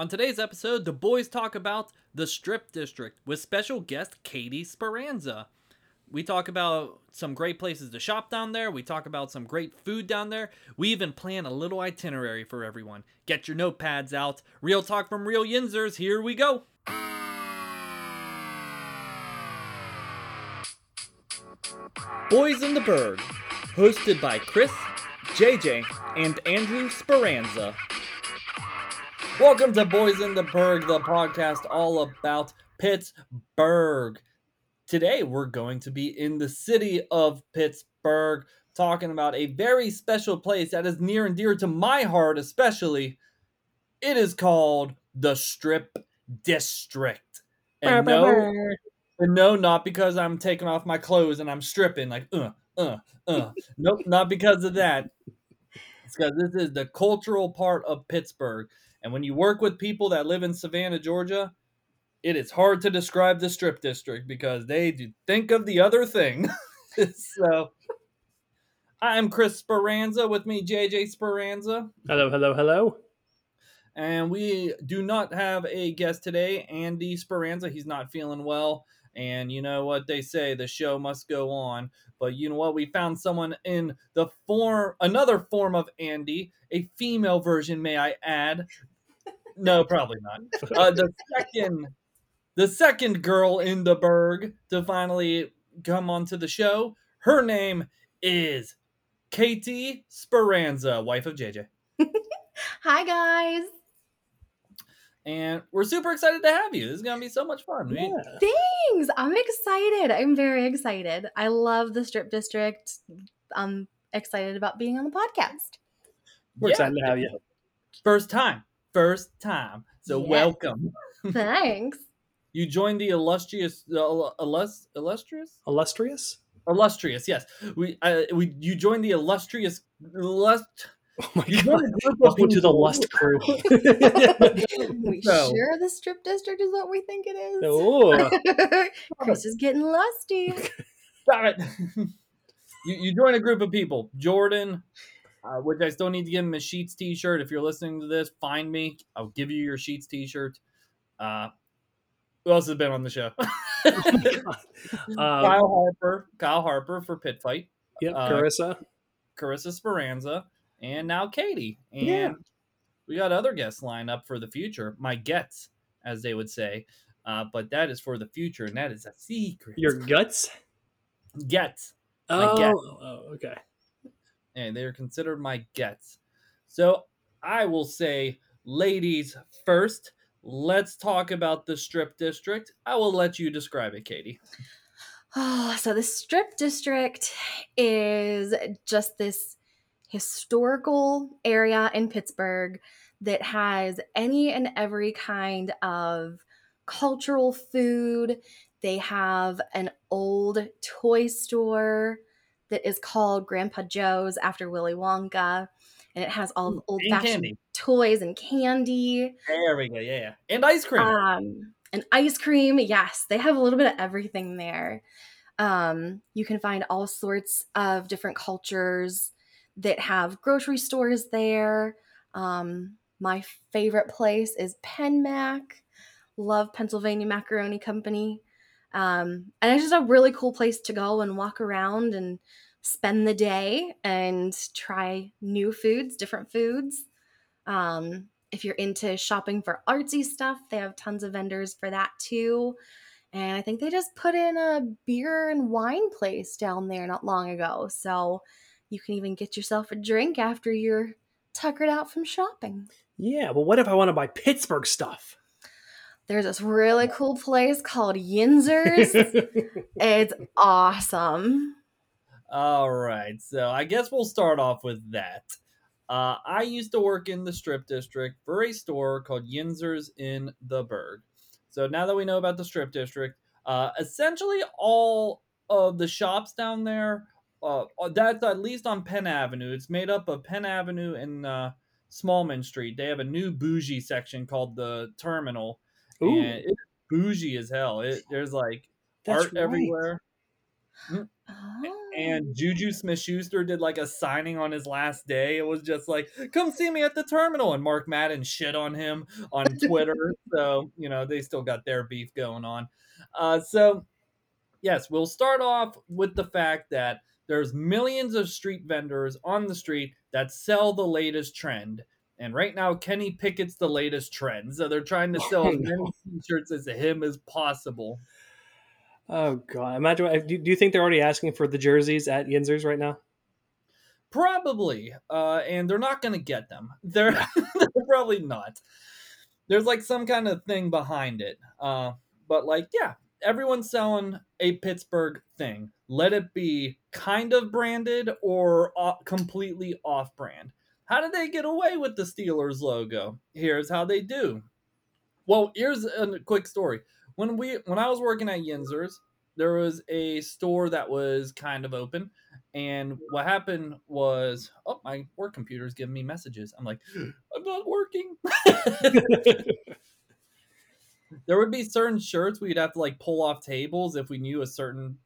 On today's episode, the boys talk about the Strip District with special guest Katie Speranza. We talk about some great places to shop down there. We talk about some great food down there. We even plan a little itinerary for everyone. Get your notepads out. Real talk from real Yinzers. Here we go. Boys in the Burgh, hosted by Chris, JJ, and Andrew Speranza. Welcome to Boys in the Burgh, the podcast all about Pittsburgh. Today we're going to be in the city of Pittsburgh, talking about a very special place that is near and dear to my heart, especially. It is called the Strip District. And no, and no, not because I'm taking off my clothes and I'm stripping like uh uh uh. nope, not because of that. It's because this is the cultural part of Pittsburgh. And when you work with people that live in Savannah, Georgia, it is hard to describe the strip district because they do think of the other thing. so I'm Chris Speranza with me, JJ Speranza. Hello, hello, hello. And we do not have a guest today, Andy Speranza. He's not feeling well. And you know what they say, the show must go on. But you know what? We found someone in the form, another form of Andy, a female version, may I add. No, probably not. Uh, the second, the second girl in the Burgh to finally come onto the show. Her name is Katie Speranza, wife of JJ. Hi guys. And we're super excited to have you. This is gonna be so much fun. Yeah. Thanks. I'm excited. I'm very excited. I love the Strip District. I'm excited about being on the podcast. We're Yeah. excited to have you. First time. First time. So Yes. welcome. Thanks. You joined the illustrious, uh, illus, illustrious, Illustrious? illustrious. Yes, we, uh, we. You joined the illustrious, lust. Oh my You god. joined a group of Welcome to the Lust crew. We So- sure the Strip District is what we think it is. oh, Chris is getting lusty. Stop it. you, you join a group of people. Jordan, uh, which I still need to give him a Sheets T-shirt. If you're listening to this, find me. I'll give you your Sheets T-shirt. Uh, who else has been on the show? uh, Kyle Harper, Kyle Harper for Pit Fight. yep, uh, Carissa. Carissa Speranza, and now Katie. And Yeah. we got other guests lined up for the future. My gets, as they would say. Uh, but that is for the future, and that is a secret. Your guts? gets. Oh, oh, okay. And they are considered my gets. So I will say, ladies first. Let's talk about the strip district. I will let you describe it, Katie. Oh, so the Strip District is just this historical area in Pittsburgh that has any and every kind of cultural food. They have an old toy store that is called Grandpa Joe's after Willy Wonka, and it has all the old fashioned toys and candy. There we go. Yeah. And ice cream. Um, and ice cream, yes, they have a little bit of everything there. Um, you can find all sorts of different cultures that have grocery stores there. Um, my favorite place is PenMac. Love Pennsylvania Macaroni Company. Um, and it's just a really cool place to go and walk around and spend the day and try new foods, different foods. Um, if you're into shopping for artsy stuff, they have tons of vendors for that too. And I think they just put in a beer and wine place down there not long ago. So you can even get yourself a drink after you're tuckered out from shopping. Yeah, but what if I want to buy Pittsburgh stuff? There's this really cool place called Yinzers. it's awesome. All right. So I guess we'll start off with that. Uh, I used to work in the strip district for a store called Yinzers in the Burgh. So now that we know about the strip district, uh, essentially all of the shops down there, uh, that's at least on Penn Avenue. It's made up of Penn Avenue and uh, Smallman Street. They have a new bougie section called the Terminal, Ooh, and it's bougie as hell. It, there's like that's art right. everywhere. Mm. Oh. and Juju Smith Schuster did like a signing on his last day. It was just like, come see me at the terminal. And Mark Madden shit on him on Twitter. so, you know, they still got their beef going on. Uh, so, yes, we'll start off with the fact that there's millions of street vendors on the street that sell the latest trend. And right now, Kenny Pickett's the latest trend. So they're trying to sell as many no. t-shirts as him as possible. Oh god! Imagine. what- Do, do you think they're already asking for the jerseys at Yinzers right now? Probably. Uh, and they're not going to get them. They're, they're probably not. There's like some kind of thing behind it. Uh, but like, yeah, everyone's selling a Pittsburgh thing. Let it be kind of branded or completely off brand. How did they get away with the Steelers logo? Here's how they do. Well, here's a quick story. When we when I was working at Yinzers, there was a store that was kind of open and what happened was, oh, my work computer's giving me messages. I'm like, I'm not working. there would be certain shirts we'd have to like pull off tables if we knew a certain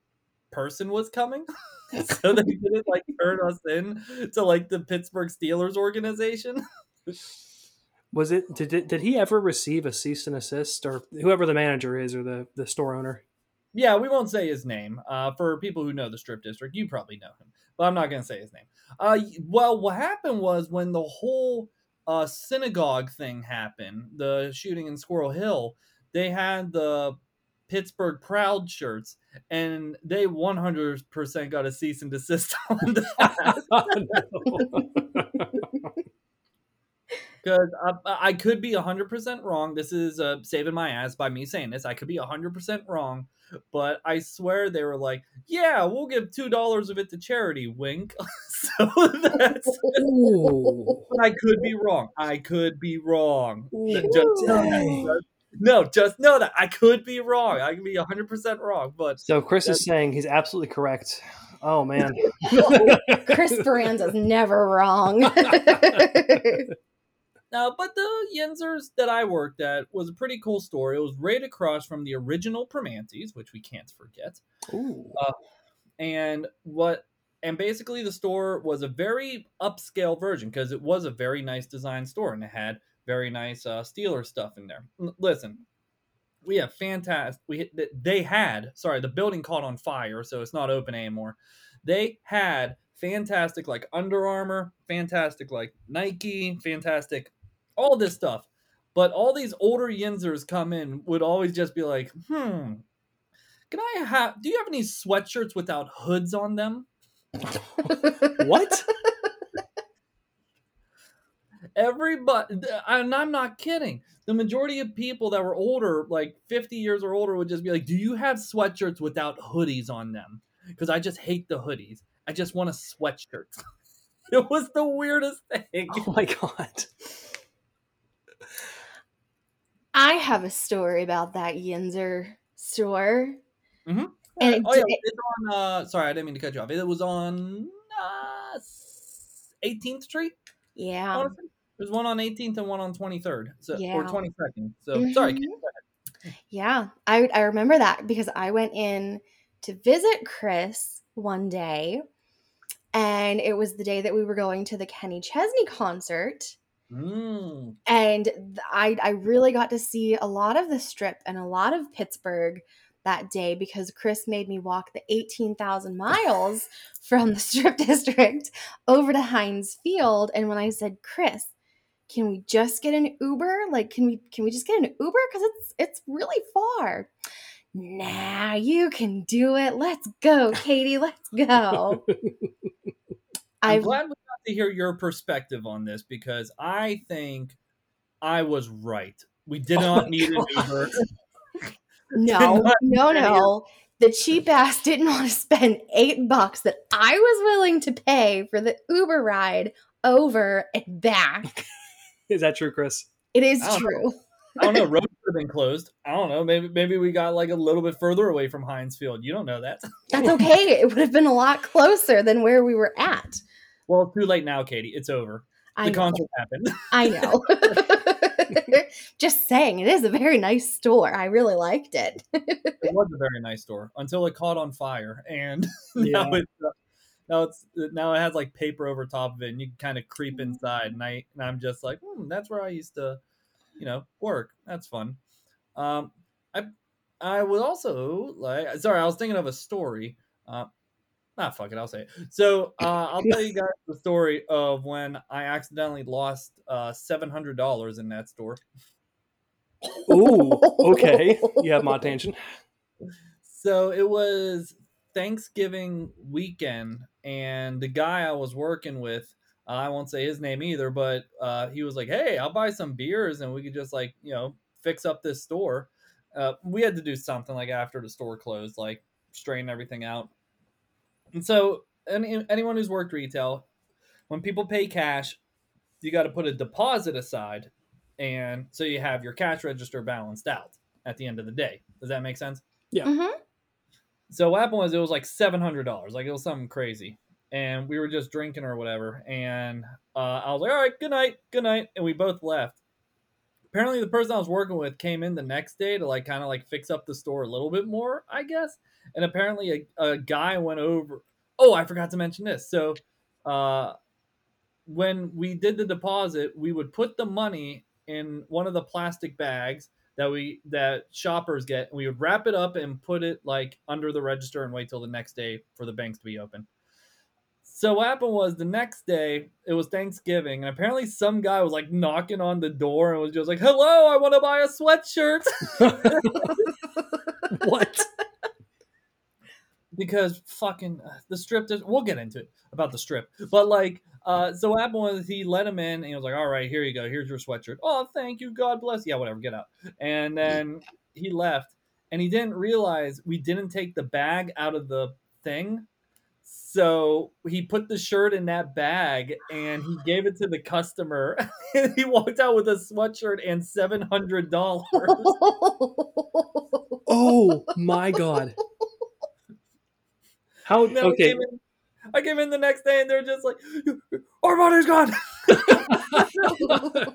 person was coming. so they didn't like turn us in to like the Pittsburgh Steelers organization. Was it? Did, it, did he ever receive a cease and assist, or whoever the manager is, or the the store owner? Yeah, we won't say his name. Uh, for people who know the Strip District, you probably know him, but I'm not going to say his name. Uh, well, what happened was when the whole uh, synagogue thing happened, the shooting in Squirrel Hill, they had the Pittsburgh Proud shirts, and they 100% got a cease and desist on that. Because I, I could be 100% wrong. This is uh, saving my ass by me saying this. I could be 100% wrong, but I swear they were like, yeah, we'll give $2 of it to charity, wink. so that's. I could be wrong. I could be wrong. Ooh, Just-. No, just know that I could be wrong. I could be 100% wrong, but So Chris is saying he's absolutely correct. Oh man. Chris Speranza's never wrong. Uh, but the Yinzers that I worked at was a pretty cool store. It was right across from the original Primanti's, which we can't forget. Ooh. And what and basically the store was a very upscale version because it was a very nice design store and it had very nice uh, Steeler stuff in there. L- listen, we have fantastic. We they had sorry the building caught on fire, so it's not open anymore. They had fantastic like Under Armour, fantastic like Nike, fantastic all this stuff. But all these older Yinzers come in would always just be like, hmm, can I have? Do you have any sweatshirts without hoods on them? What? Everybody, and I'm not kidding. The majority of people that were older, like 50 years or older, would just be like, "Do you have sweatshirts without hoodies on them?" Because I just hate the hoodies. I just want a sweatshirt. it was the weirdest thing. Oh my god. I have a story about that Yinzer store. Mhm. And it oh yeah, it's on. Uh, sorry, I didn't mean to cut you off. It was on uh, 18th Street. yeah. honestly. There's one on 18th and one on 23rd, so or 22nd. So sorry. Mhm. Kate, Yeah, I I remember that because I went in to visit Chris one day, and it was the day that we were going to the Kenny Chesney concert, Mm. and I I really got to see a lot of the strip and a lot of Pittsburgh that day because Chris made me walk the eighteen thousand miles from the strip district over to Heinz Field, and when I said Chris. Can we just get an Uber? Like, can we can we just get an Uber? Because it's it's really far nah, you can do it. Let's go, Katie. Let's go. I'm glad we got to hear your perspective on this because I think I was right. We did Oh not need an Uber. no, no, no. The cheap ass didn't want to spend eight bucks that I was willing to pay for the Uber ride over and back. Is that true, Chris? It is I don't know. true. I don't know. Roads have been closed. I don't know. Maybe maybe we got like a little bit further away from Heinz Field. You don't know that. That's okay. It would have been a lot closer than where we were at. Well, too late now, Katie. It's over. I The know. concert happened. I know. just saying, it is a very nice store. I really liked it. it was a very nice store until it caught on fire, and now Yeah. it's uh, now it's now it has like paper over top of it, and you can kind of creep inside. And I and I'm just like, hmm, that's where I used to, you know, work. That's fun. Um, I I would also like. Sorry, I was thinking of a story. Uh, Ah, fuck it, I'll say it. So uh, I'll tell you guys the story of when I accidentally lost uh, seven hundred dollars in that store. Ooh, okay. You have my attention. So it was Thanksgiving weekend, and the guy I was working with, uh, I won't say his name either, but uh, he was like, "Hey, I'll buy some beers, and we could just like you know fix up this store." Uh, we had to do something like after the store closed, like straighten everything out. And so, any, anyone who's worked retail, when people pay cash, you got to put a deposit aside, and so you have your cash register balanced out at the end of the day. Does that make sense? Mhm. So what happened was it was like seven hundred dollars, like it was something crazy, and we were just drinking or whatever, and uh, I was like, "All right, good night, good night," and we both left. Apparently, the person I was working with came in the next day to like kind of like fix up the store a little bit more, I guess. And apparently, a, a guy went over. Oh, I forgot to mention this. So, uh, when we did the deposit, we would put the money in one of the plastic bags that we that shoppers get we would wrap it up and put it like under the register and wait till the next day for the banks to be open so what happened was the next day it was thanksgiving and apparently some guy was like knocking on the door and was just like hello i want to buy a sweatshirt what? because fucking uh, the strip does, we'll get into it about the strip but like uh so what happened was he let him in and he was like all right here you go. Here's your sweatshirt. Oh thank you. God bless yeah whatever. Get out. And then he left and he didn't realize we didn't take the bag out of the thing. So he put the shirt in that bag and he gave it to the customer and he walked out with a sweatshirt and $700 Oh my god. How okay? came in- I came in the next day and they're just like, our money's gone.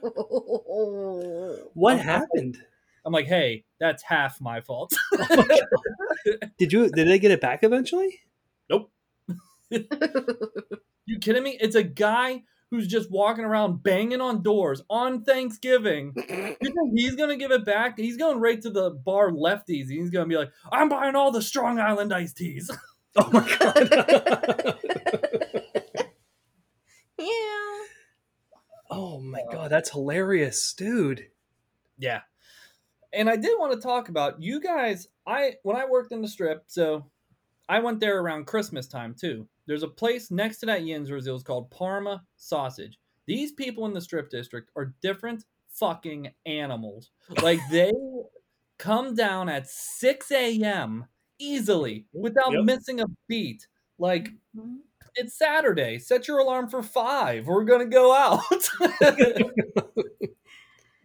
What happened? I'm like, hey, that's half my fault. Oh did you did they get it back eventually? Nope. you kidding me? It's a guy who's just walking around banging on doors on Thanksgiving. You think he's gonna give it back? He's going right to the bar lefties. He's gonna be like, I'm buying all the Strong Island iced teas. Oh my god. yeah. oh my god, that's hilarious, dude. Yeah. And I did want to talk about you guys. I when I worked in the strip, so I went there around Christmas time too. There's a place next to that Yinzers. It was called Parma Sausage. These people in the strip district are different fucking animals. Like they come down at 6 a.m. easily without Yep. missing a beat. Like mm-hmm. it's Saturday. Set your alarm for five. We're gonna go out.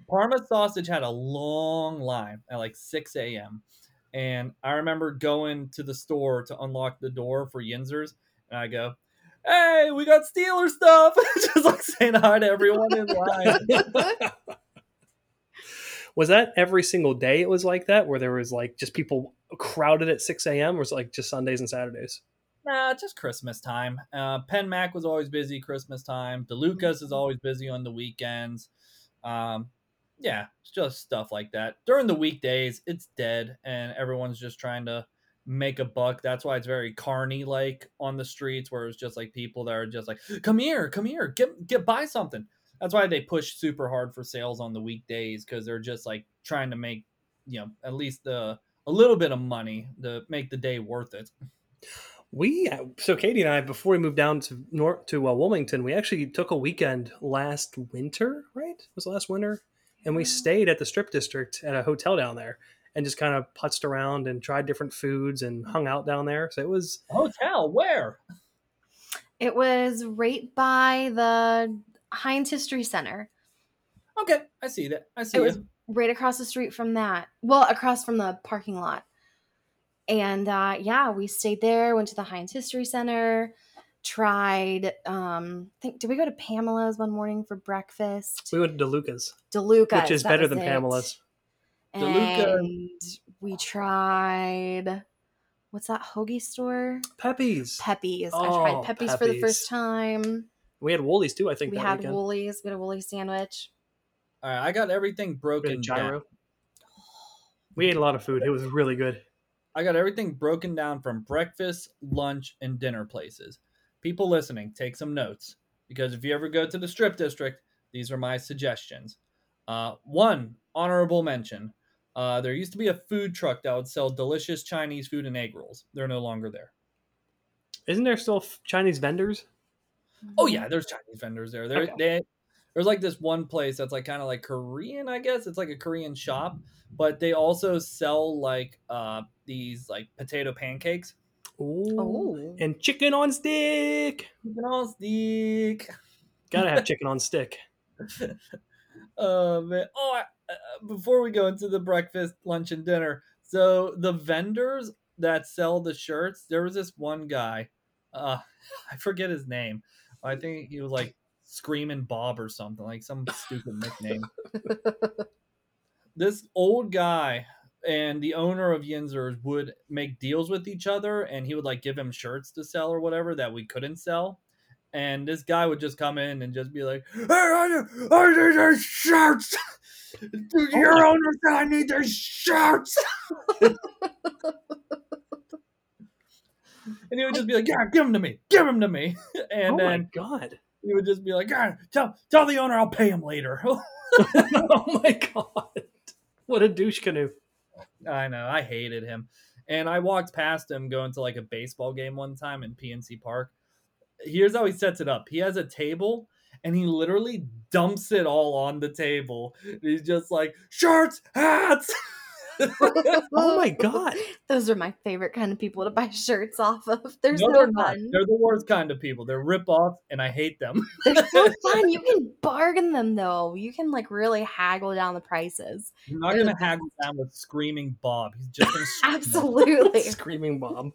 Parma sausage had a long line at like 6 a.m. And I remember going to the store to unlock the door for Yinzers, and I go, "Hey, we got Steeler stuff!" Just like saying hi to everyone in line. was that every single day it was like that where there was like just people crowded at 6 a.m or was it like just sundays and saturdays Nah, just Christmas time. Uh, Penn Mac was always busy Christmas time. DeLucas is always busy on the weekends. Um, yeah, it's just stuff like that. During the weekdays, it's dead, and everyone's just trying to make a buck. That's why it's very carny like on the streets, where it's just like people that are just like, "Come here, come here, get get buy something." That's why they push super hard for sales on the weekdays because they're just like trying to make you know at least the a little bit of money to make the day worth it. we so katie and i before we moved down to north to uh, wilmington we actually took a weekend last winter right it was last winter and we stayed at the strip district at a hotel down there and just kind of putzed around and tried different foods and hung out down there so it was Hotel where? It was right by the Heinz History Center. Okay, I see that. I see It it. was right across the street from that. Well, across from the parking lot. And uh, yeah, we stayed there, went to the Heinz History Center, tried um I think did we go to Pamela's one morning for breakfast? We went to DeLuca's, DeLuca's. which is better than it. Pamela's. DeLuca- And we tried what's that hoagie store? Peppi's. Pepe's. I Oh, tried Peppi's for the first time. We had Wholey's too, I think. We that had weekend. Wholey's. We had a Wholey's sandwich. All right, I got everything We broken gyro. down. We ate a lot of food. It was really good. I got everything broken down from breakfast, lunch, and dinner places. People listening, take some notes because if you ever go to the strip district, these are my suggestions. Uh, one honorable mention: uh, there used to be a food truck that would sell delicious Chinese food and egg rolls. They're no longer there. Isn't there still f- Chinese vendors? Oh yeah, there's Chinese vendors there. There, Okay. they, there's like this one place that's like kind of like Korean, I guess. It's like a Korean shop, but they also sell like uh these like potato pancakes. Ooh. Oh. And chicken on stick. Chicken on stick. Gotta have chicken on stick. Oh man! Oh, I, uh, before we go into the breakfast, lunch, and dinner, so the vendors that sell the shirts, there was this one guy. Uh, I forget his name. I think he was like Screaming Bob or something, like some stupid nickname. this old guy and the owner of Yinzer's would make deals with each other, and he would like give him shirts to sell or whatever that we couldn't sell. And this guy would just come in and just be like, "Hey, I need, I need these shirts. Your owner said I need these shirts." and he would just be like, "Yeah, give him to me. Give him to me." And oh then my god. he would just be like, "Yeah, tell tell the owner I'll pay him later." oh my god. What a douche canoe. I know. I hated him. And I walked past him going to like a baseball game one time in PNC Park. Here's how he sets it up. He has a table and he literally dumps it all on the table. He's just like, shirts, hats. Oh my god. Those are my favorite kind of people to buy shirts off of. They're No, so they're not. fun. They're the worst kind of people. They're rip off and I hate them. They're so fun. You can bargain them though. You can like really haggle down the prices. I'm not going to haggle down with Screaming Bob. He's just going to Absolutely. Screaming Bob.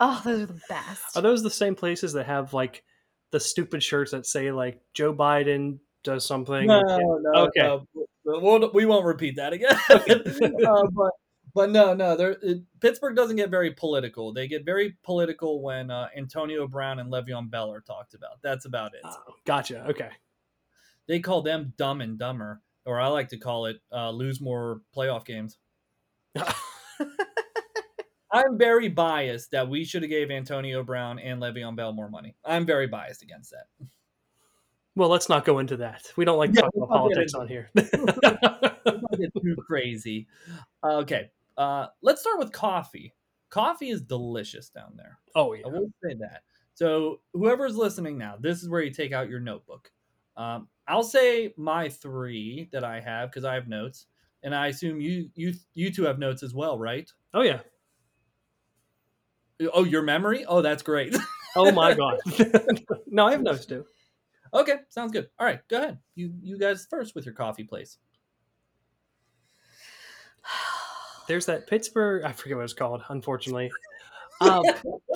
Oh, those are the best. Are those the same places that have like the stupid shirts that say like Joe Biden does something? No, no, Okay. no. We'll, we won't repeat that again. uh, but but no, no. It, Pittsburgh doesn't get very political. They get very political when uh, Antonio Brown and Le'Veon Bell are talked about. That's about it. Oh, gotcha. Okay. They call them dumb and dumber, or I like to call it uh, lose more playoff games. I'm very biased that we should have gave Antonio Brown and Le'Veon Bell more money. I'm very biased against that. Well, let's not go into that. We don't like Yeah, talking about politics on here. Let's not get too crazy. Uh, okay, uh, let's start with coffee. Coffee is delicious down there. oh yeah, I will say that. So whoever's listening now, this is where you take out your notebook. Um, I'll say my three that I have because I have notes, and I assume you you you two have notes as well, right? Oh yeah. Oh, your memory? Oh, that's great. Oh my god. no, I have notes too. Okay, sounds good. All right, go ahead. You you guys first with your coffee place. There's that Pittsburgh. I forget what it's called. Unfortunately, um,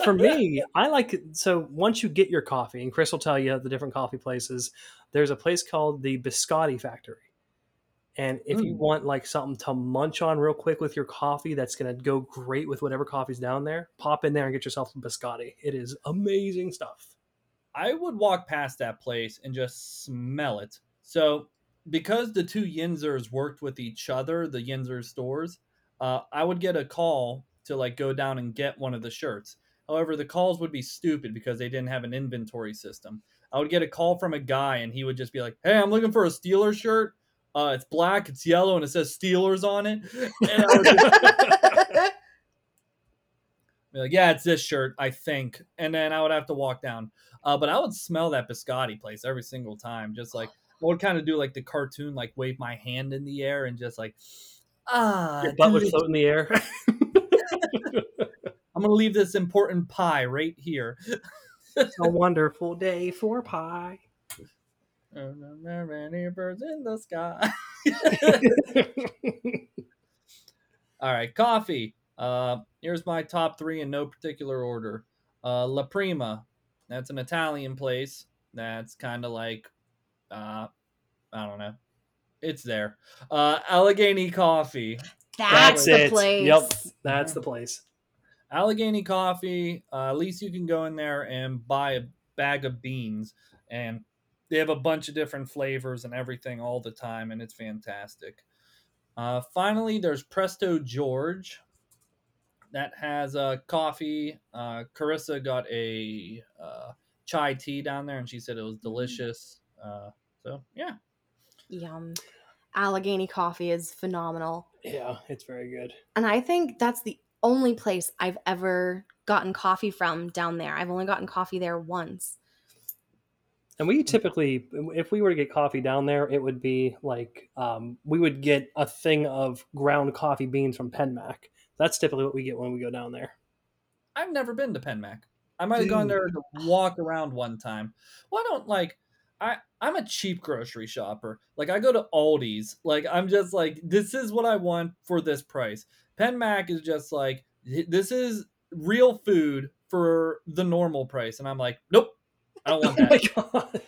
for me, I like it. So once you get your coffee, and Chris will tell you the different coffee places. There's a place called the Biscotti Factory, and if you Mm. want like something to munch on real quick with your coffee, that's gonna go great with whatever coffee's down there. Pop in there and get yourself a Biscotti. It is amazing stuff. I would walk past that place and just smell it. So, because the two Yinzers worked with each other, the Yinzer stores, uh, I would get a call to like go down and get one of the shirts. However, the calls would be stupid because they didn't have an inventory system. I would get a call from a guy and he would just be like, "Hey, I'm looking for a Steelers shirt. Uh, it's black, it's yellow, and it says Steelers on it." And I would just be like, "Yeah, it's this shirt, I think." And then I would have to walk down. Uh, but I would smell that biscotti place every single time. Just like I would kind of do like the cartoon, like wave my hand in the air and just like ah. Your butt would float in the air. I'm gonna leave this important pie right here. a wonderful day for pie. Oh, there are many birds in the sky. All right, coffee. Uh, here's my top three in no particular order. Uh, La Prima, that's an Italian place. That's kind of like, uh, I don't know. It's there. Uh, Allegheny Coffee. That's, the it. place. Yep, that's the place. Allegheny Coffee. Uh, at least you can go in there and buy a bag of beans, and they have a bunch of different flavors and everything all the time, and it's fantastic. Uh, finally, there's Presto George. That has a uh, coffee. Uh, Carissa got a uh, chai tea down there, and she said it was delicious. Uh, so yeah, Yum. Allegheny coffee is phenomenal. Yeah, it's very good. And I think that's the only place I've ever gotten coffee from down there. I've only gotten coffee there once. And we typically, if we were to get coffee down there, it would be like um, we would get a thing of ground coffee beans from Penmac. That's typically what we get when we go down there. I've never been to Penmac. I might have gone there to walk around one time. Why don't like I I'm a cheap grocery shopper. Like I go to Aldi's. Like I'm just like this is what I want for this price. Penmac is just like this is real food for the normal price, and I'm like, nope, I don't want that. oh my god.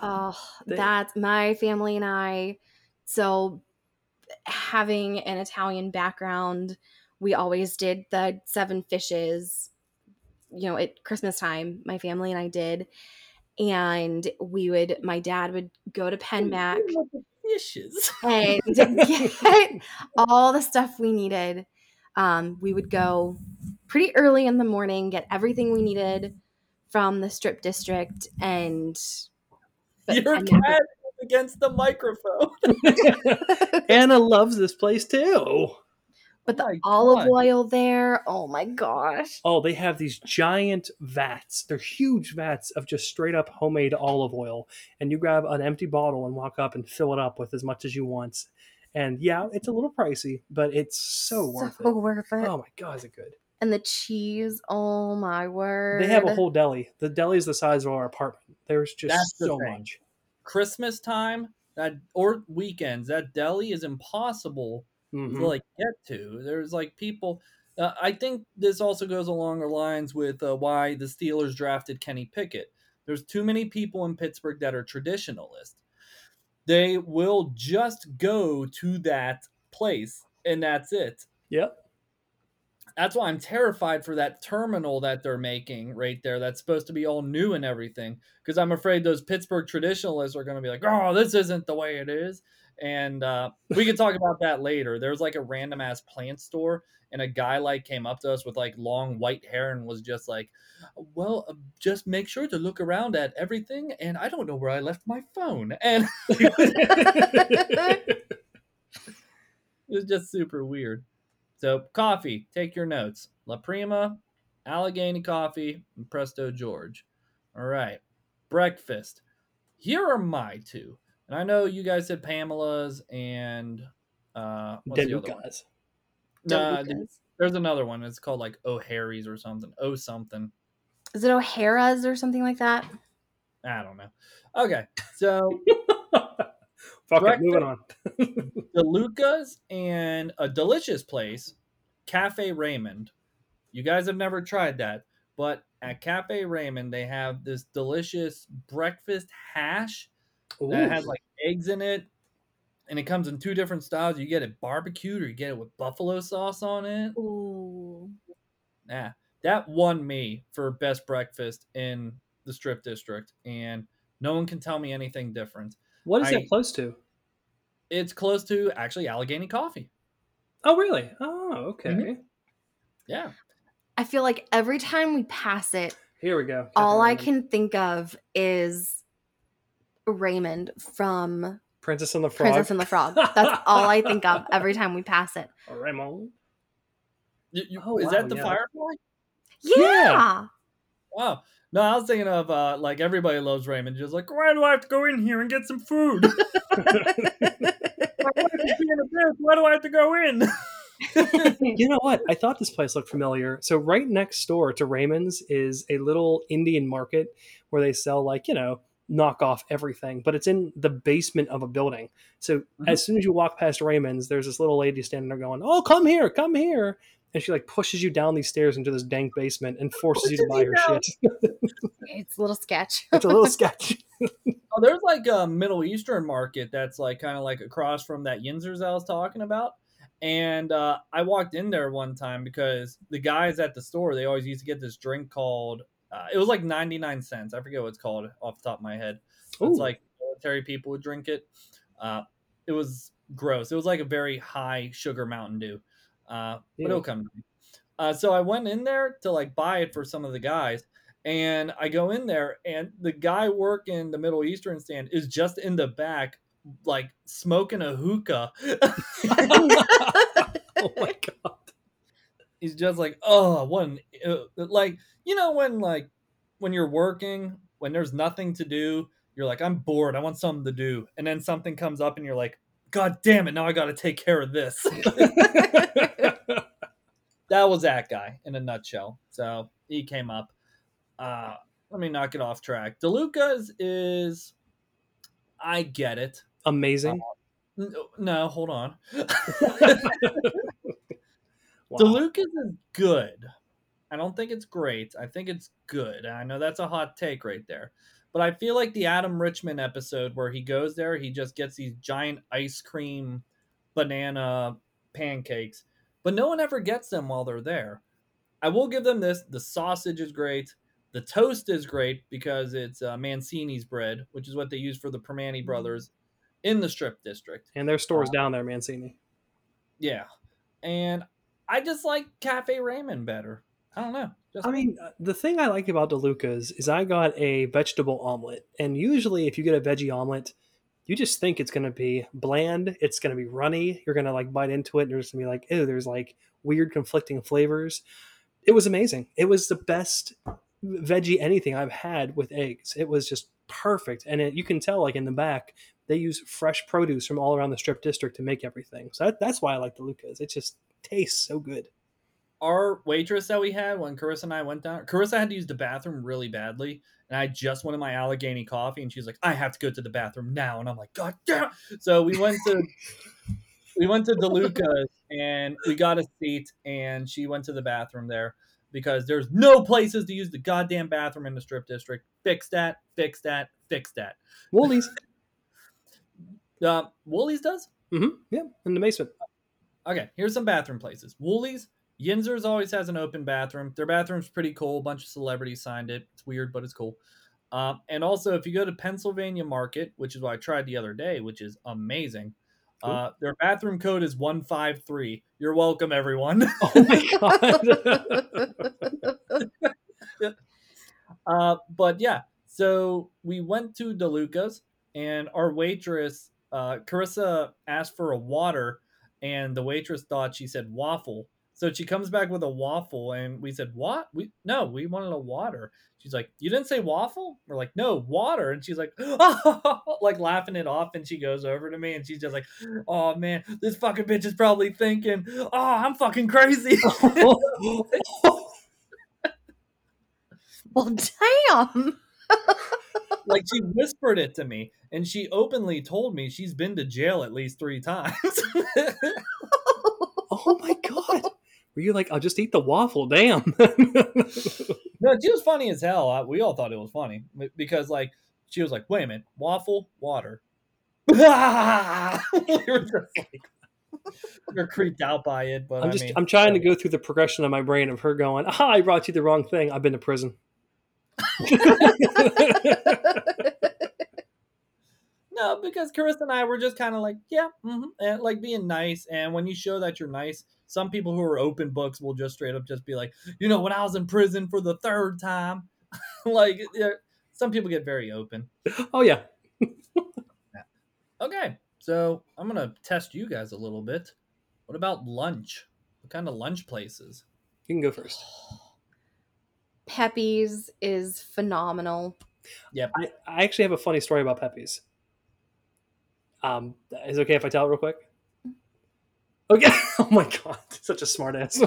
Oh, that's my family and I. So, having an Italian background, we always did the seven fishes, you know, at Christmas time. My family and I did. And we would, my dad would go to Penmac What the Fishes. and get all the stuff we needed. Um, we would go pretty early in the morning, get everything we needed from the strip district, and but Your Penmac cat is against the microphone. Anna loves this place too. But the my olive God. oil there, oh my gosh. Oh, they have these giant vats. They're huge vats of just straight up homemade olive oil. And you grab an empty bottle and walk up and fill it up with as much as you want. And yeah, it's a little pricey, but it's so worth it. so it. worth it. Oh my god, is it good? And the cheese, oh my word. They have a whole deli. The deli is the size of our apartment. There's just That's the so thing. much. Christmas time, that or weekends, that deli is impossible Mhm. to like get to. There's like people. Uh, I think this also goes along the lines with uh, why the Steelers drafted Kenny Pickett. There's too many people in Pittsburgh that are traditionalist. They will just go to that place and that's it. Yep. That's why I'm terrified for that terminal that they're making right there. That's supposed to be all new and everything. Because I'm afraid those Pittsburgh traditionalists are going to be like, oh, this isn't the way it is. And uh, we can talk about that later. There's like a random ass plant store, and a guy like came up to us with like long white hair and was just like, well, uh, just make sure to look around at everything. And I don't know where I left my phone. And it was just super weird. So, coffee, take your notes. La Prima, Allegheny Coffee, and Presto George. All right. Breakfast. Here are my two. And I know you guys said Pamela's and uh what's the other one? Delucas. Nah, Delucas. there's another one. It's called like O'Harry's or something. Oh something. Is it O'Hara's or something like that? I don't know. Okay. So Fuck it, Breakfast. moving on. DeLuca's and a delicious place, Cafe Raymond. You guys have never tried that, but at Cafe Raymond they have this delicious breakfast hash that has like eggs in it, and it comes in two different styles. You get it barbecued or you get it with buffalo sauce on it. Ooh. Yeah, that won me for best breakfast in the Strip District, and no one can tell me anything different. what is I- that close to? It's close to actually Allegheny Coffee. Oh, really? Oh, okay. Mhm. Yeah. I feel like every time we pass it, Here we go. all I Raymond. can think of is Raymond from Princess and the Frog. Princess and the Frog. That's all I think of every time we pass it. Raymond. You- you- Oh, is wow, that the yeah. Firefly? Yeah. Wow. No, I was thinking of uh, like everybody loves Raymond. Just like, why do I have to go in here and get some food? I want to be in a bed. Why do I have to go in? You know what? I thought this place looked familiar. So right next door to Raymond's is a little Indian market where they sell like, you know, knock off everything, but it's in the basement of a building. So Mhm. as soon as you walk past Raymond's, there's this little lady standing there going, "Oh, come here, come here." and she like pushes you down these stairs into this dank basement and forces you to buy her Pushes you shit. It's a little sketch. it's a little sketch. Oh, there's like a Middle Eastern market that's like kind of like across from that Yinzer's I was talking about. And uh, I walked in there one time because the guys at the store they always used to get this drink called uh, it was like 99 cents. I forget what it's called off the top of my head. It's Ooh. like military people would drink it. Uh, it was gross. It was like a very high sugar Mountain Dew. Uh, but it'll come to me. Uh, so I went in there to like buy it for some of the guys, and I go in there, and the guy working the Middle Eastern stand is just in the back, like smoking a hookah. oh my god. He's just like, oh, one, uh, like you know when like when you're working when there's nothing to do, you're like, I'm bored, I want something to do, and then something comes up, and you're like, God damn it, now I got to take care of this. that was that guy in a nutshell. So he came up. Uh, let me knock it off track. DeLuca's is, I get it. Amazing. N- No, hold on. Wow. DeLuca's is good. I don't think it's great. I think it's good. I know that's a hot take right there. But I feel like the Adam Richman episode where he goes there, he just gets these giant ice cream banana pancakes, but no one ever gets them while they're there. I will give them this the sausage is great. The toast is great because it's uh, Mancini's bread, which is what they use for the Primanti brothers in the Strip District. and their store's down there, Mancini. Yeah. And I just like Cafe Raymond better. I don't know. Just I mean, uh, the thing I like about DeLuca's is I got a vegetable omelet, and usually if you get a veggie omelet, you just think it's going to be bland, it's going to be runny, you're going to like bite into it, and just going to be like, oh, there's like weird conflicting flavors. It was amazing. It was the best veggie anything I've had with eggs. It was just perfect, and it, you can tell like in the back they use fresh produce from all around the strip district to make everything. So that, that's why I like DeLuca's. It just tastes so good. our waitress that we had when Carissa and I went down, Carissa had to use the bathroom really badly. And I just wanted my Allegheny coffee, and she's like, I have to go to the bathroom now. And I'm like, God damn. So we went to we went to DeLuca's and we got a seat, and she went to the bathroom there because there's no places to use the goddamn bathroom in the strip district. Fix that, fix that, fix that. Wholey's, Uh, Wholey's does? Mm-hmm. yeah, in the basement. Okay, here's some bathroom places. Wholey's, Yinzer's always has an open bathroom. Their bathroom's pretty cool. A bunch of celebrities signed it. It's weird, but it's cool. Um, and also, if you go to Pennsylvania Market, which is what I tried the other day, which is amazing, uh, their bathroom code is 153. You're welcome, everyone. Oh my god. Uh, but yeah, so we went to DeLuca's, and our waitress, uh, Carissa, asked for a water, and the waitress thought she said waffle. So she comes back with a waffle, and we said, "What? We no, we wanted a water." She's like, "You didn't say waffle?" We're like, "No, water." And she's like, "Oh!" like laughing it off, and she goes over to me, and she's just like, "Oh man, this fucking bitch is probably thinking, oh, I'm fucking crazy." well, damn. Like she whispered it to me and she openly told me she's been to jail at least three times oh my god. Were you like, I'll just eat the waffle? Damn. no she was funny as hell I- we all thought it was funny because like she was like wait a minute waffle water we were just like were creeped out by it but I'm I just mean, I'm trying to go through the progression of my brain of her going, ah, I brought you the wrong thing. I've been to prison. No, because Carissa and I were just kind of like, yeah, hmm and like being nice. And when you show that you're nice, some people who are open books will just straight up just be like, you know, when I was in prison for the third time, like yeah, some people get very open. oh yeah. Okay, so I'm gonna test you guys a little bit. What about lunch? What kind of lunch places? You can go first. Peppi's is phenomenal. I, I actually have a funny story about Peppi's. Um, is it okay if I tell it real quick? Okay. Oh my god, such a smart ass.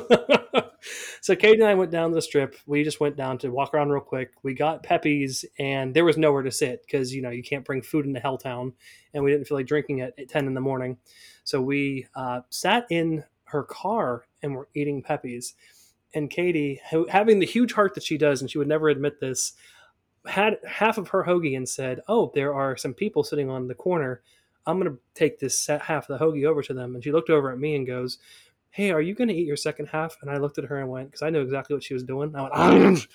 so Katie and I went down the strip. We just went down to walk around real quick. We got Peppi's, and there was nowhere to sit because you know you can't bring food into Helltown, and we didn't feel like drinking it at ten in the morning. So we uh, sat in her car and were eating Peppi's. And Katie, who, having the huge heart that she does, and she would never admit this, had half of her hoagie and said, "Oh, there are some people sitting on the corner. I'm going to take this half of the hoagie over to them." And she looked over at me and goes, "Hey, are you going to eat your second half?" And I looked at her and went, because I know exactly what she was doing. I went,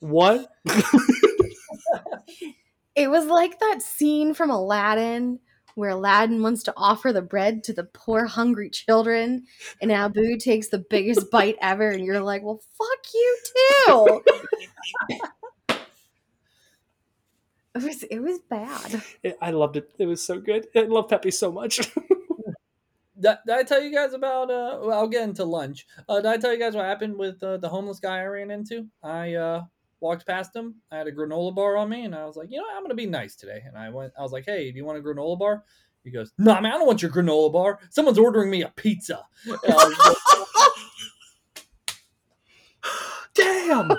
"What?" It was like that scene from Aladdin where Aladdin wants to offer the bread to the poor hungry children, and Abu takes the biggest bite ever, and you're like, "Well, fuck you too." it was it was bad. It- I loved it. It was so good. I love Peppy so much. Did, did I tell you guys about? Uh, well, I'll get into lunch. Uh, did I tell you guys what happened with uh, the homeless guy I ran into? I uh, walked past him. I had a granola bar on me, and I was like, you know, what? I'm gonna be nice today. And I went. I was like, hey, do you want a granola bar? He goes, no, man, I don't want your granola bar. Someone's ordering me a pizza. And I was like, Damn.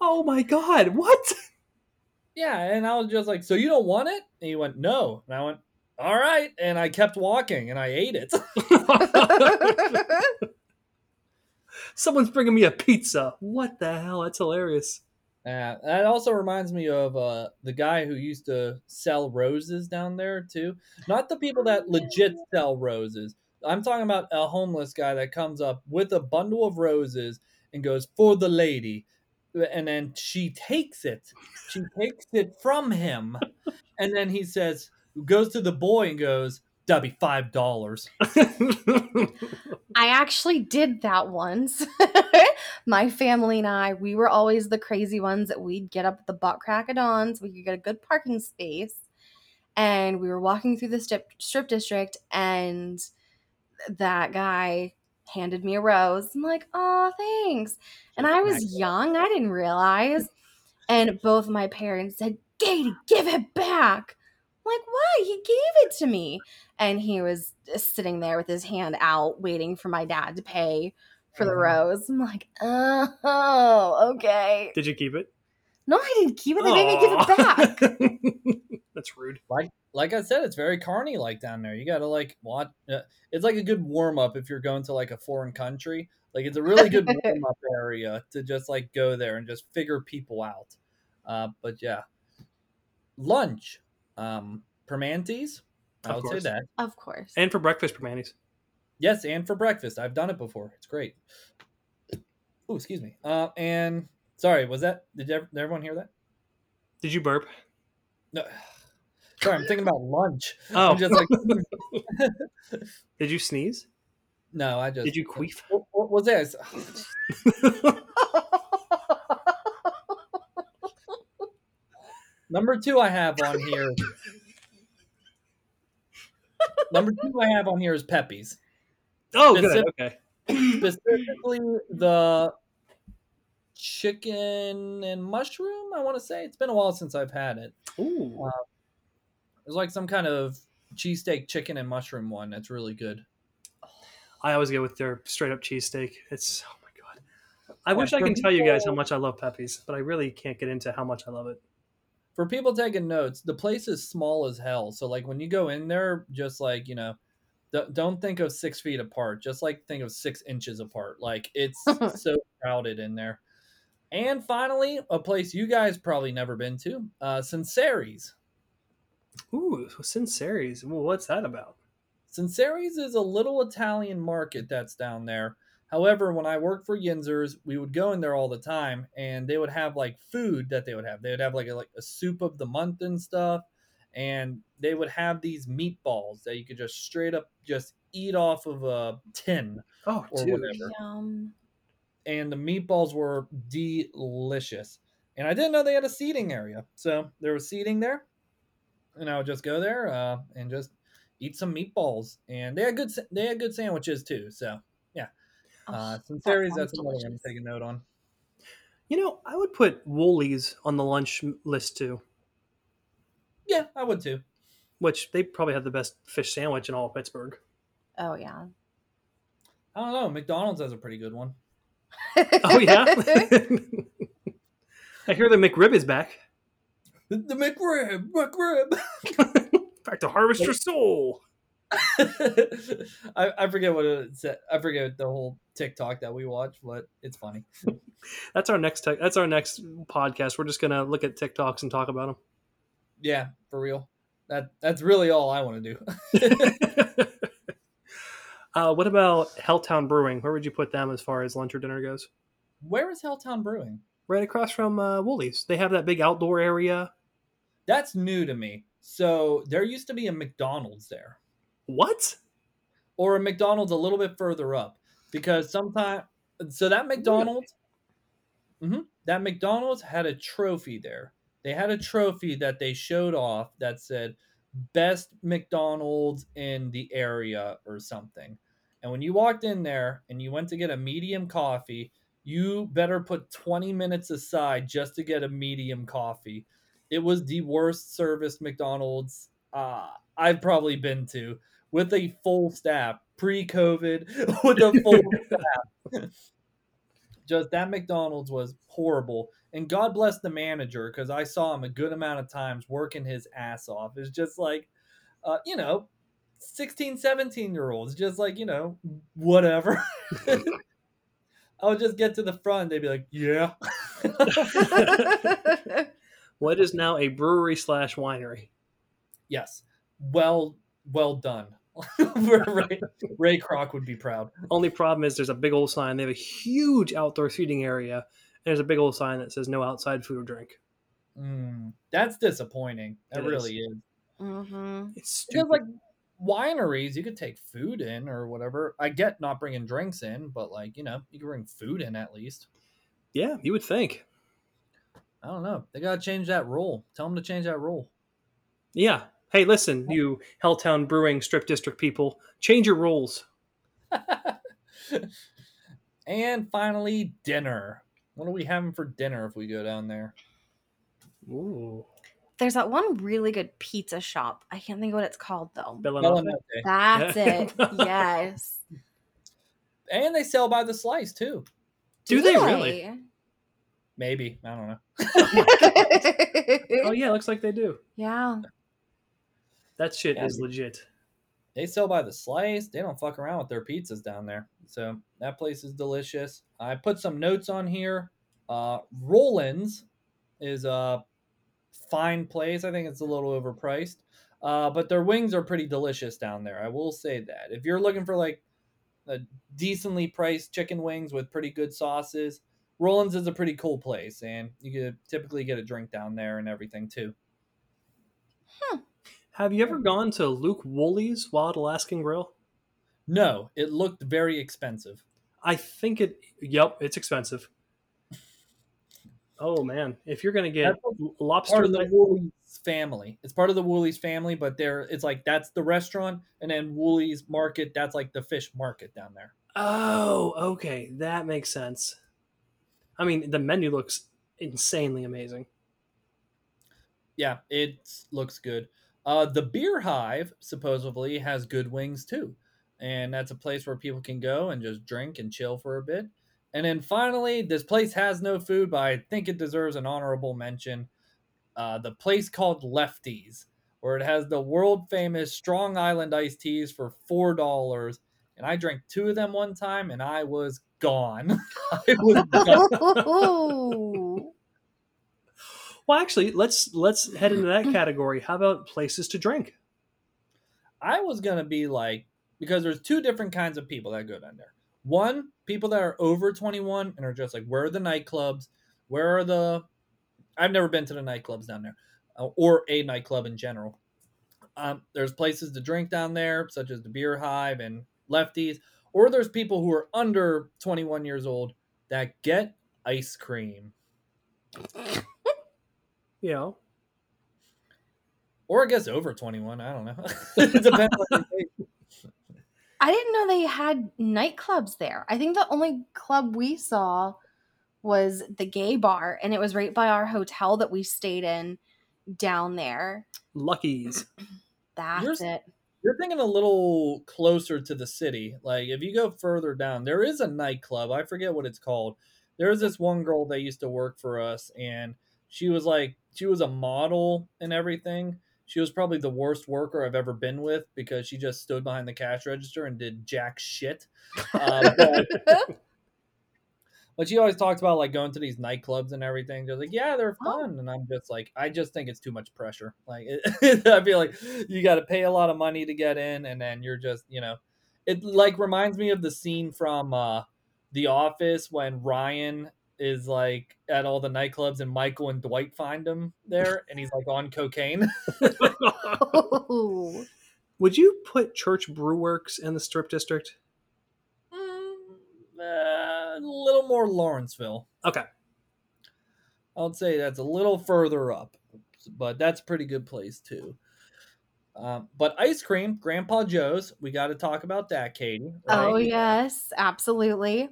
oh my god! What? yeah, and I was just like, so you don't want it? And he went, no. And I went, all right. And I kept walking, and I ate it. Someone's bringing me a pizza. What the hell? That's hilarious. Yeah, that also reminds me of uh, the guy who used to sell roses down there too. Not the people that legit sell roses. I'm talking about a homeless guy that comes up with a bundle of roses and goes for the lady, and then she takes it. She takes it from him, and then he says, goes to the boy and goes, "That'll be five dollars." I actually did that once. My family and I, we were always the crazy ones that we'd get up at the butt crack of dawn so we could get a good parking space. And we were walking through the strip, strip district, and that guy handed me a rose. I'm like, oh, thanks. And I was young, I didn't realize. And both my parents said, Katie, give it back. I'm like, why? He gave it to me. And he was just sitting there with his hand out, waiting for my dad to pay for the Uh-huh. rose. I'm like, oh, okay. Did you keep it? No, I didn't keep it. They made me give it back. back. That's rude. like like I said, it's very carny like down there. You gotta like watch. Uh, it's like a good warm up if you're going to like a foreign country. Like it's a really good warm up area to just like go there and just figure people out. Uh, but yeah, lunch, um, Primanti's. I Of would say that. Of course. And for breakfast, Primanti's. Yes, and for breakfast, I've done it before. It's great. Oh, excuse me. Uh, and sorry, was that? Did, ev- did everyone hear that? Did you burp? No. Sorry, I'm thinking about lunch. Oh, I'm just like, did you sneeze? no, I just. Did you queef? What, what was that? Number two, I have on here. Number two, I have on here is Peppi's. oh, good. Okay. Specifically, the chicken and mushroom. I want to say it's been a while since I've had it. Ooh. Uh, it's like some kind of cheesesteak chicken and mushroom one. That's really good. I always go with their straight up cheesesteak. It's oh my god. I Yeah, wish I can tell you guys how much I love Peppi's, but I really can't get into how much I love it. For people taking notes, the place is small as hell. So like when you go in there, just like you know, d- don't think of six feet apart. Just like think of six inches apart. Like it's so crowded in there. And finally, a place you guys probably never been to, uh, Sunseri's. Ooh, Sunseri's. Well, what's that about? Sunseri's is a little Italian market that's down there. However, when I worked for Yinzers, we would go in there all the time, and they would have like food that they would have. They would have like a, like a soup of the month and stuff, and they would have these meatballs that you could just straight up just eat off of a tin Oh, or dude. whatever. Yum. And the meatballs were delicious. And I didn't know they had a seating area, so there was seating there, and I would just go there uh, and just eat some meatballs. And they had good they had good sandwiches too. So uh, Oh, Sincerely's sounds that's another one to delicious. take a note on. You know, I would put Wholey's on the lunch list too, Yeah, I would too. which they probably have the best fish sandwich in all of Pittsburgh. oh yeah. I don't know. McDonald's has a pretty good one. Oh yeah. I hear the McRib is back. The, the McRib, McRib. Back to harvest your soul. I, I forget what it said. I forget the whole TikTok that we watch, but it's funny. That's our next. Tech that's our next podcast. We're just gonna look at TikToks and talk about them. Yeah, for real. That that's really all I want to do. uh, what about Helltown Brewing? Where would you put them as far as lunch or dinner goes? Where is Helltown Brewing? Right across from uh, Wholey's. They have that big outdoor area. That's new to me. So there used to be a McDonald's there, What? or a McDonald's a little bit further up, because sometime. So that McDonald's, hmm that McDonald's had a trophy there. They had a trophy that they showed off that said "Best McDonald's in the area" or something. And when you walked in there and you went to get a medium coffee, you better put 20 minutes aside just to get a medium coffee. It was the worst service McDonald's uh, I've probably been to with a full staff pre COVID with a full staff. Just that McDonald's was horrible. And God bless the manager because I saw him a good amount of times working his ass off. It's just like, uh, you know, 16, 17 year olds, just like, you know, whatever. I would just get to the front. They'd be like, yeah. What is now a brewery slash winery? yes. Well, well done. Ray, Ray Kroc would be proud. Only problem is there's a big old sign. They have a huge outdoor seating area. And there's a big old sign that says no outside food or drink. Mm, that's disappointing. That It is. really is. hmm It's Because stupid. like wineries, you could take food in or whatever. I get not bringing drinks in, but like you know, you can bring food in at least. yeah, you would think. I don't know. They gotta change that rule. Tell them to change that rule. Yeah. Hey, listen, you Helltown Brewing Strip District people, change your rules. and finally, dinner. What are we having for dinner if we go down there? Ooh. There's that one really good pizza shop. I can't think of what it's called though. Bella Notte. That's it. yes. And they sell by the slice too. Do they really? Maybe I don't know. Oh, oh yeah, looks like they do. yeah. That shit Yeah. is legit. They sell by the slice. They don't fuck around with their pizzas down there. So that place is delicious. I put some notes on here. Uh, Roland's is a fine place. I think it's a little overpriced. Uh, but their wings are pretty delicious down there. I will say that. If you're looking for like a decently priced chicken wings with pretty good sauces, Roland's is a pretty cool place, and you could typically get a drink down there and everything too. Have you ever gone to Luke Wholey's Wild Alaskan Grill? No, it looked very expensive. I think it. Yep, it's expensive. Oh man, if you're gonna get lobster, part of the Wholey's family. It's part of the Wholey's family, but there it's like that's the restaurant, and then Wholey's Market. That's like the fish market down there. oh, okay, that makes sense. I mean, the menu looks insanely amazing. Yeah, it looks good. Uh, the Beer Hive supposedly has good wings too, and that's a place where people can go and just drink and chill for a bit. And then finally, this place has no food, but I think it deserves an honorable mention. Uh, the place called Lefties, where it has the world famous Strong Island iced teas for four dollars, and I drank two of them one time, and I was gone. I was gone. Well, actually, let's let's head into that category. How about places to drink? I was gonna be like because there's two different kinds of people that go down there. One, people that are over 21 and are just like, where are the nightclubs? Where are the? I've never been to the nightclubs down there, uh, or a nightclub in general. Um, there's places to drink down there, such as the Beer Hive and Lefties, or there's people who are under 21 years old that get ice cream, You know, or I guess over 21. I don't know. it depends on. I didn't know they had nightclubs there. I think the only club we saw was the gay bar, and it was right by our hotel that we stayed in down there. Lucky's. That's Yours- it. You're thinking a little closer to the city. Like if you go further down, there is a nightclub. I forget what it's called. There was this one girl that used to work for us, and she was like, she was a model and everything, she was probably the worst worker I've ever been with because she just stood behind the cash register and did jack shit. Uh, but, but she always talks about like going to these nightclubs and everything. Just like, yeah, they're Oh. fun, and I'm just like, I just think it's too much pressure. Like, it, I feel like you got to pay a lot of money to get in, and then you're just, you know, it like reminds me of the scene from uh The Office when Ryan is like at all the nightclubs and Michael and Dwight find him there, and he's like on cocaine. Oh. Would you put Church Brew Works in the strip district? Mm, uh, a little more Lawrenceville. Okay. I would say that's a little further up, but that's a pretty good place too. Um, but ice cream, Grandpa Joe's, we got to talk about that, Katie. Oh yes, absolutely.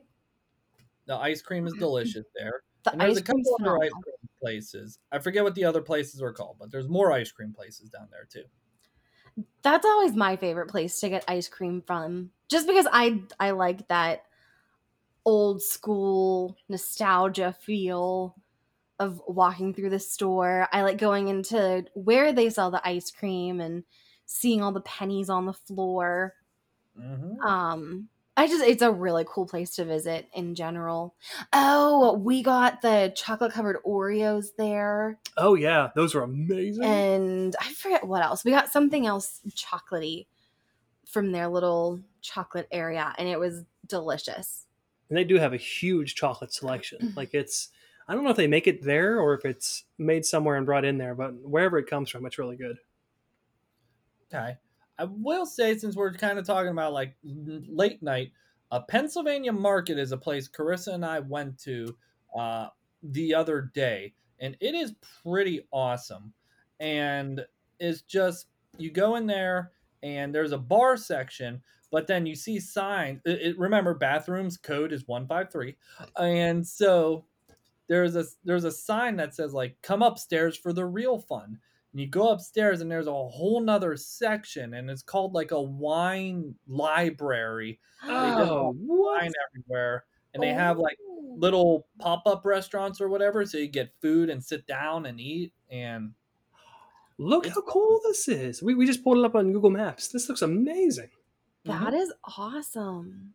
The ice cream is delicious there. The And there's ice a couple other ice cream places. I forget what the other places are called, but there's more ice cream places down there too. That's always my favorite place to get ice cream from. Just because I I like that old school nostalgia feel of walking through the store. I like going into where they sell the ice cream and seeing all the pennies on the floor. hmm Um I just it's a really cool place to visit in general. Oh, we got the chocolate covered Oreos there. Oh yeah, those were amazing. and I forget what else. We got something else chocolatey from their little chocolate area, and it was delicious. and they do have a huge chocolate selection. Mm-hmm. Like it's, I don't know if they make it there or if it's made somewhere and brought in there, but wherever it comes from, it's really good. Okay. I will say, since we're kind of talking about like late night, uh, Pennsylvania Market is a place Carissa and I went to uh, the other day, and it is pretty awesome. And it's just you go in there, and there's a bar section, but then you see signs. It, it- remember, bathrooms code is one five three, and so there's a there's a sign that says like "Come upstairs for the real fun." And you go upstairs and there's a whole nother section and it's called like a wine library Oh, what? wine everywhere and they have like little pop-up restaurants or whatever so you get food and sit down and eat and Look how cool this is. We, we just pulled it up on Google Maps. This looks amazing. That is awesome.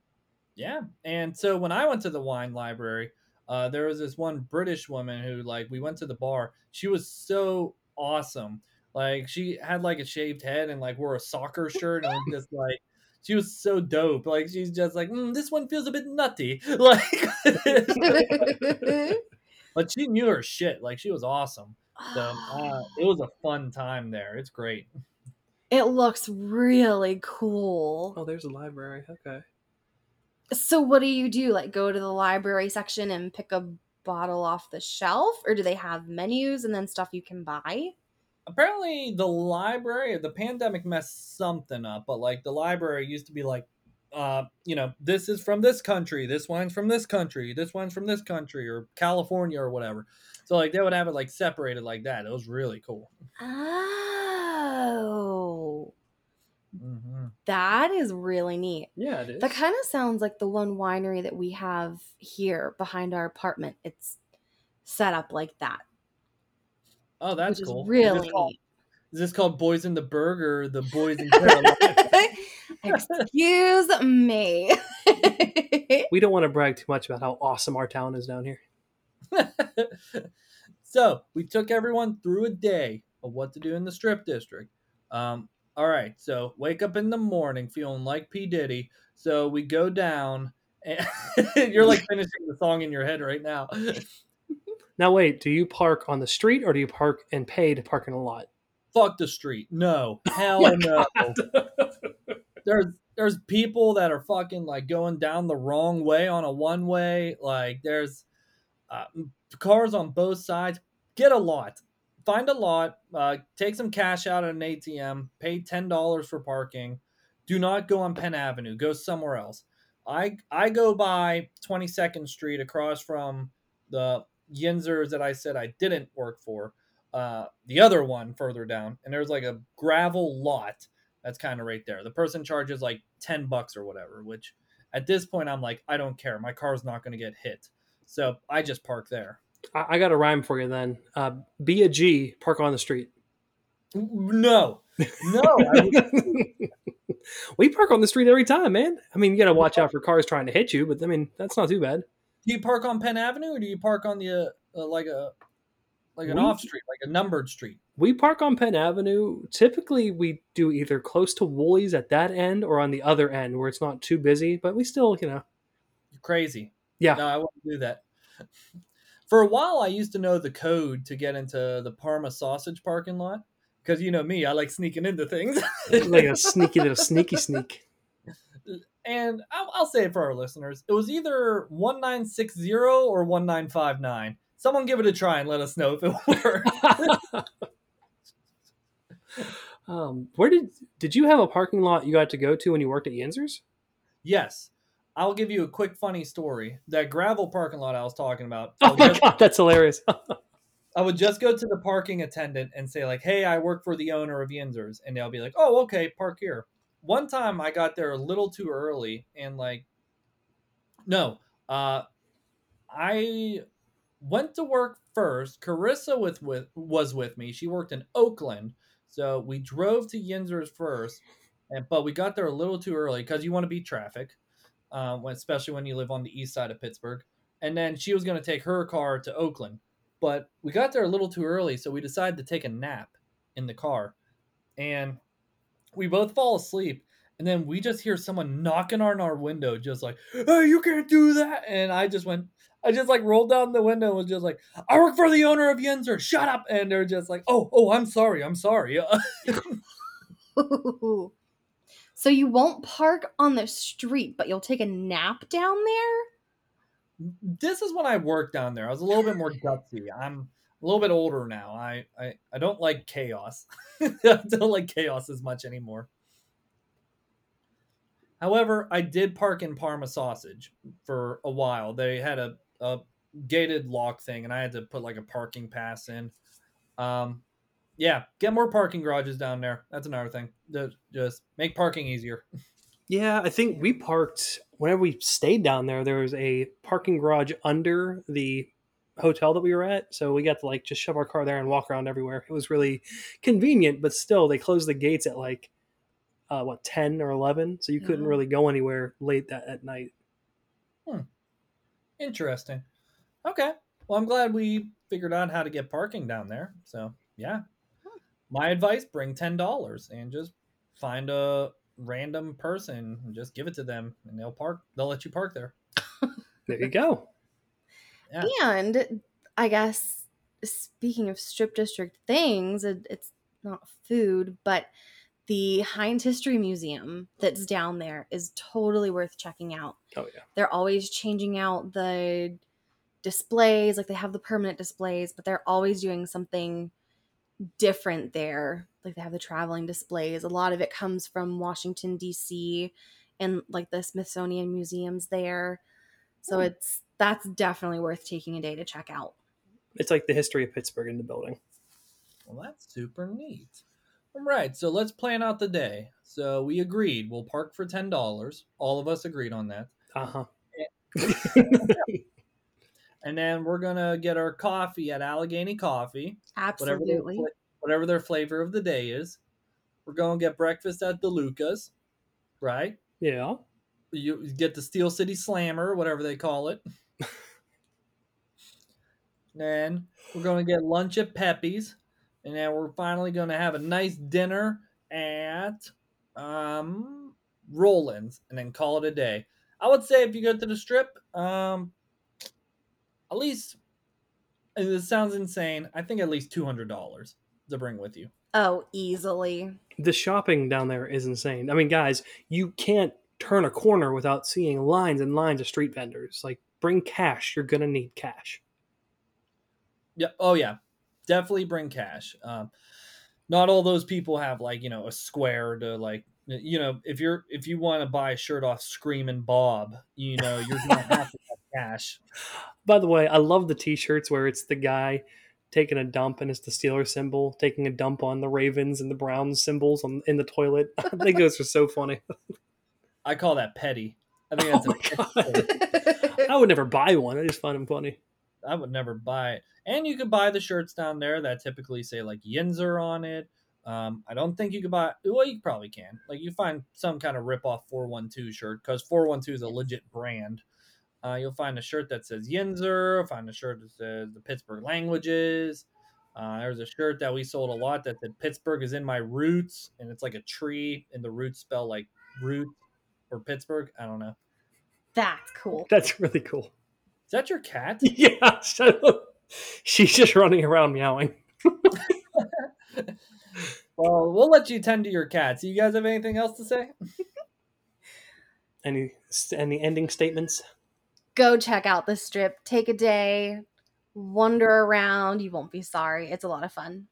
yeah and so when i went to the wine library uh, there was this one british woman who like we went to the bar she was so awesome like she had like a shaved head and like wore a soccer shirt and was just like she was so dope like she's just like mm, this one feels a bit nutty like but she knew her shit like she was awesome so uh, it was a fun time there it's great it looks really cool. Oh, there's a library. Okay. So, what do you do? Like, go to the library section and pick a bottle off the shelf, or do they have menus and then stuff you can buy? apparently the library the pandemic messed something up but like the library used to be like uh you know this is from this country this wine's from this country this one's from this country or california or whatever. So like they would have it like separated like that. It was really cool. Oh, hmm that is really neat. Yeah, it is. That kind of sounds like the one winery that we have here behind our apartment. It's set up like that, oh that's which cool is is, really this called, neat. is this called boys in the Burgh the boys in carolina Excuse me. we don't want to brag too much about how awesome our town is down here. so we took everyone through a day of what to do in the strip district. Um, all right, so wake up in the morning feeling like P Diddy. So we go down, and you're like finishing the song in your head right now. Now, wait, do you park on the street or do you park and pay to park in a lot? Fuck the street. No, hell my no. There's there's people that are fucking like going down the wrong way on a one way. Like there's uh, cars on both sides. Get a lot. Find a lot. Uh, take some cash out at an ATM. Pay ten dollars for parking. Do not go on Penn Avenue. Go somewhere else. I I go by 22nd Street across from the Yinzers that I said I didn't work for. Uh, the other one further down, and there's like a gravel lot that's kind of right there. The person charges like 10 bucks or whatever, which at this point I'm like, I don't care. My car's not going to get hit. So I just park there. I, I got a rhyme for you then. Uh, be a G, park on the street. No, no. I would- we park on the street every time, man. I mean, you got to watch out for cars trying to hit you, but I mean, that's not too bad. do you park on Penn Avenue or do you park on the uh, uh, like a like an We- off street, like a numbered street? We park on Penn Avenue. Typically, we do either close to Wholey's at that end or on the other end where it's not too busy, but we still, you know, You're crazy. yeah. No, I wouldn't do that. For a while, I used to know the code to get into the Parma sausage parking lot because you know me, I like sneaking into things. like a sneaky little sneaky sneak. and I'll, I'll say it for our listeners: it was either one nine six zero or one nine five nine. Someone give it a try and let us know if it worked. um, where did did you have a parking lot you got to go to when you worked at Yinzer's? yes, I'll give you a quick funny story. That gravel parking lot I was talking about. Oh my just- god, that's hilarious. I would just go to the parking attendant and say like, "Hey, I work for the owner of Yinzer's," and they'll be like, "Oh, okay, park here." One time, I got there a little too early, and like, no, uh, I went to work first. Carissa with with was with me. She worked in Oakland, so we drove to Yinzer's first, and but we got there a little too early because you want to beat traffic, Um, when, especially when you live on the east side of Pittsburgh. And then she was going to take her car to Oakland but we got there a little too early, so we decided to take a nap in the car. And we both fall asleep, and then we just hear someone knocking on our window, just like, "Hey, you can't do that!" And I just went, I just like rolled down the window and was just like, "I work for the owner of Yinzer. Shut up!" And they're just like, "Oh, oh, I'm sorry, I'm sorry." so you won't park on the street, but you'll take a nap down there? this is when I worked down there. I was a little bit more gutsy. I'm a little bit older now. I I, I don't like chaos. I don't like chaos as much anymore. However, I did park in Parma Sausage for a while. They had a, a gated lock thing, and I had to put like a parking pass in. Um, yeah, get more parking garages down there. That's another thing. Just- Just make parking easier. Yeah, I think we parked whenever we stayed down there. There was a parking garage under the hotel that we were at, so we got to like just shove our car there and walk around everywhere. It was really convenient, but still, they closed the gates at like uh, what ten or eleven, so you couldn't Mhm. really go anywhere late that at night. Hmm. Interesting. Okay. Well, I'm glad we figured out how to get parking down there. So, yeah. My advice bring $10 and just find a random person and just give it to them and they'll park. They'll let you park there. There you go. Yeah. And I guess speaking of strip district things, it, it's not food, but the Heinz History Museum that's down there is totally worth checking out. Oh yeah. They're always changing out the displays, like they have the permanent displays, but they're always doing something different there. Like they have the traveling displays. A lot of it comes from Washington D.C. and like the Smithsonian museums there. So Hmm. it's that's definitely worth taking a day to check out. It's like the history of Pittsburgh in the building. Well, that's super neat. All right. So, let's plan out the day. So, we agreed we'll park for $10. All of us agreed on that. Uh huh. And then we're going to get our coffee at Allegheny Coffee. whatever their, Absolutely. whatever their flavor of the day is. We're going to get breakfast at DeLuca's, right? Yeah. You get the Steel City Slammer, whatever they call it. then we're going to get lunch at Peppi's, and then we're finally going to have a nice dinner at um, Roland's, and then call it a day. I would say if you go to the strip, um, at least, and this sounds insane, I think at least two hundred dollars to bring with you. Oh, easily. The shopping down there is insane. I mean, guys, you can't turn a corner without seeing lines and lines of street vendors. Like, bring cash. You're gonna need cash. Yeah. Oh yeah. Definitely bring cash. Um, not all those people have like you know a square to like you know if you're if you want to buy a shirt off Screaming Bob, you know you're gonna have to have cash. By the way, I love the T-shirts where it's the guy taking a dump and it's the Steeler symbol taking a dump on the Ravens and the Browns symbols on in the toilet. I think those are so funny. I call that petty. I think Oh that's a I would never buy one. I just find them funny. I would never buy it. And you could buy the shirts down there that typically say like Yinzer on it. Um, I don't think you could buy. Well, you probably can. Like you find some kind of rip off 412 shirt because 412 is a legit brand. Uh, you'll find a shirt that says Yinzer. Find a shirt that says the Pittsburgh languages. Uh, there's a shirt that we sold a lot that said Pittsburgh is in my roots, and it's like a tree, and the roots spell like root or Pittsburgh. I don't know. That's cool. That's really cool. Is that your cat? Yeah, shut up. She's just running around meowing. well, we'll let you tend to your cats. You guys have anything else to say? Any any ending statements? Go check out the strip. Take a day, wander around. You won't be sorry. It's a lot of fun.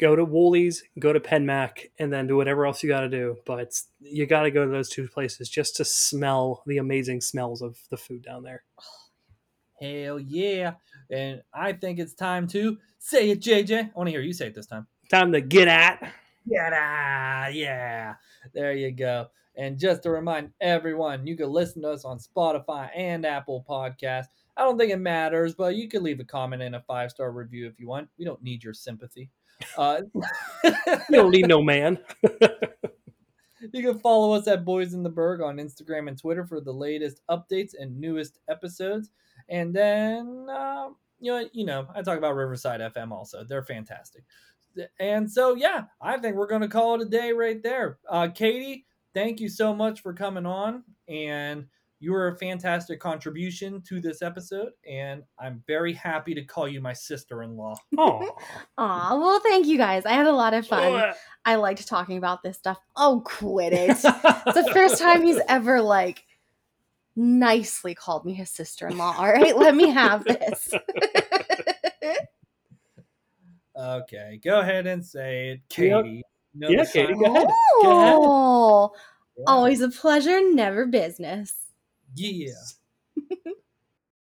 Go to Wholey's, go to Penn Mac, and then do whatever else you got to do. But you got to go to those two places just to smell the amazing smells of the food down there. Hell yeah. And I think it's time to say it, JJ. I want to hear you say it this time. Time to get at. Get at. Yeah. There you go. And just to remind everyone, you can listen to us on Spotify and Apple Podcasts. I don't think it matters, but you can leave a comment and a five star review if you want. We don't need your sympathy. Uh, you don't need no man. you can follow us at Boys in the Burgh on Instagram and Twitter for the latest updates and newest episodes. And then, uh, you know, you know, I talk about Riverside FM also. They're fantastic. And so, yeah, I think we're going to call it a day right there. Uh, Katie, thank you so much for coming on. And you were a fantastic contribution to this episode. And I'm very happy to call you my sister in law. Oh, Aw, well, thank you guys. I had a lot of fun. I liked talking about this stuff. Oh, quit it. It's the first time he's ever like nicely called me his sister-in-law. All right, let me have this. okay, go ahead and say it, Katie. No Yeah, Katie, go ahead. Go oh, always a pleasure, never business. Yeah.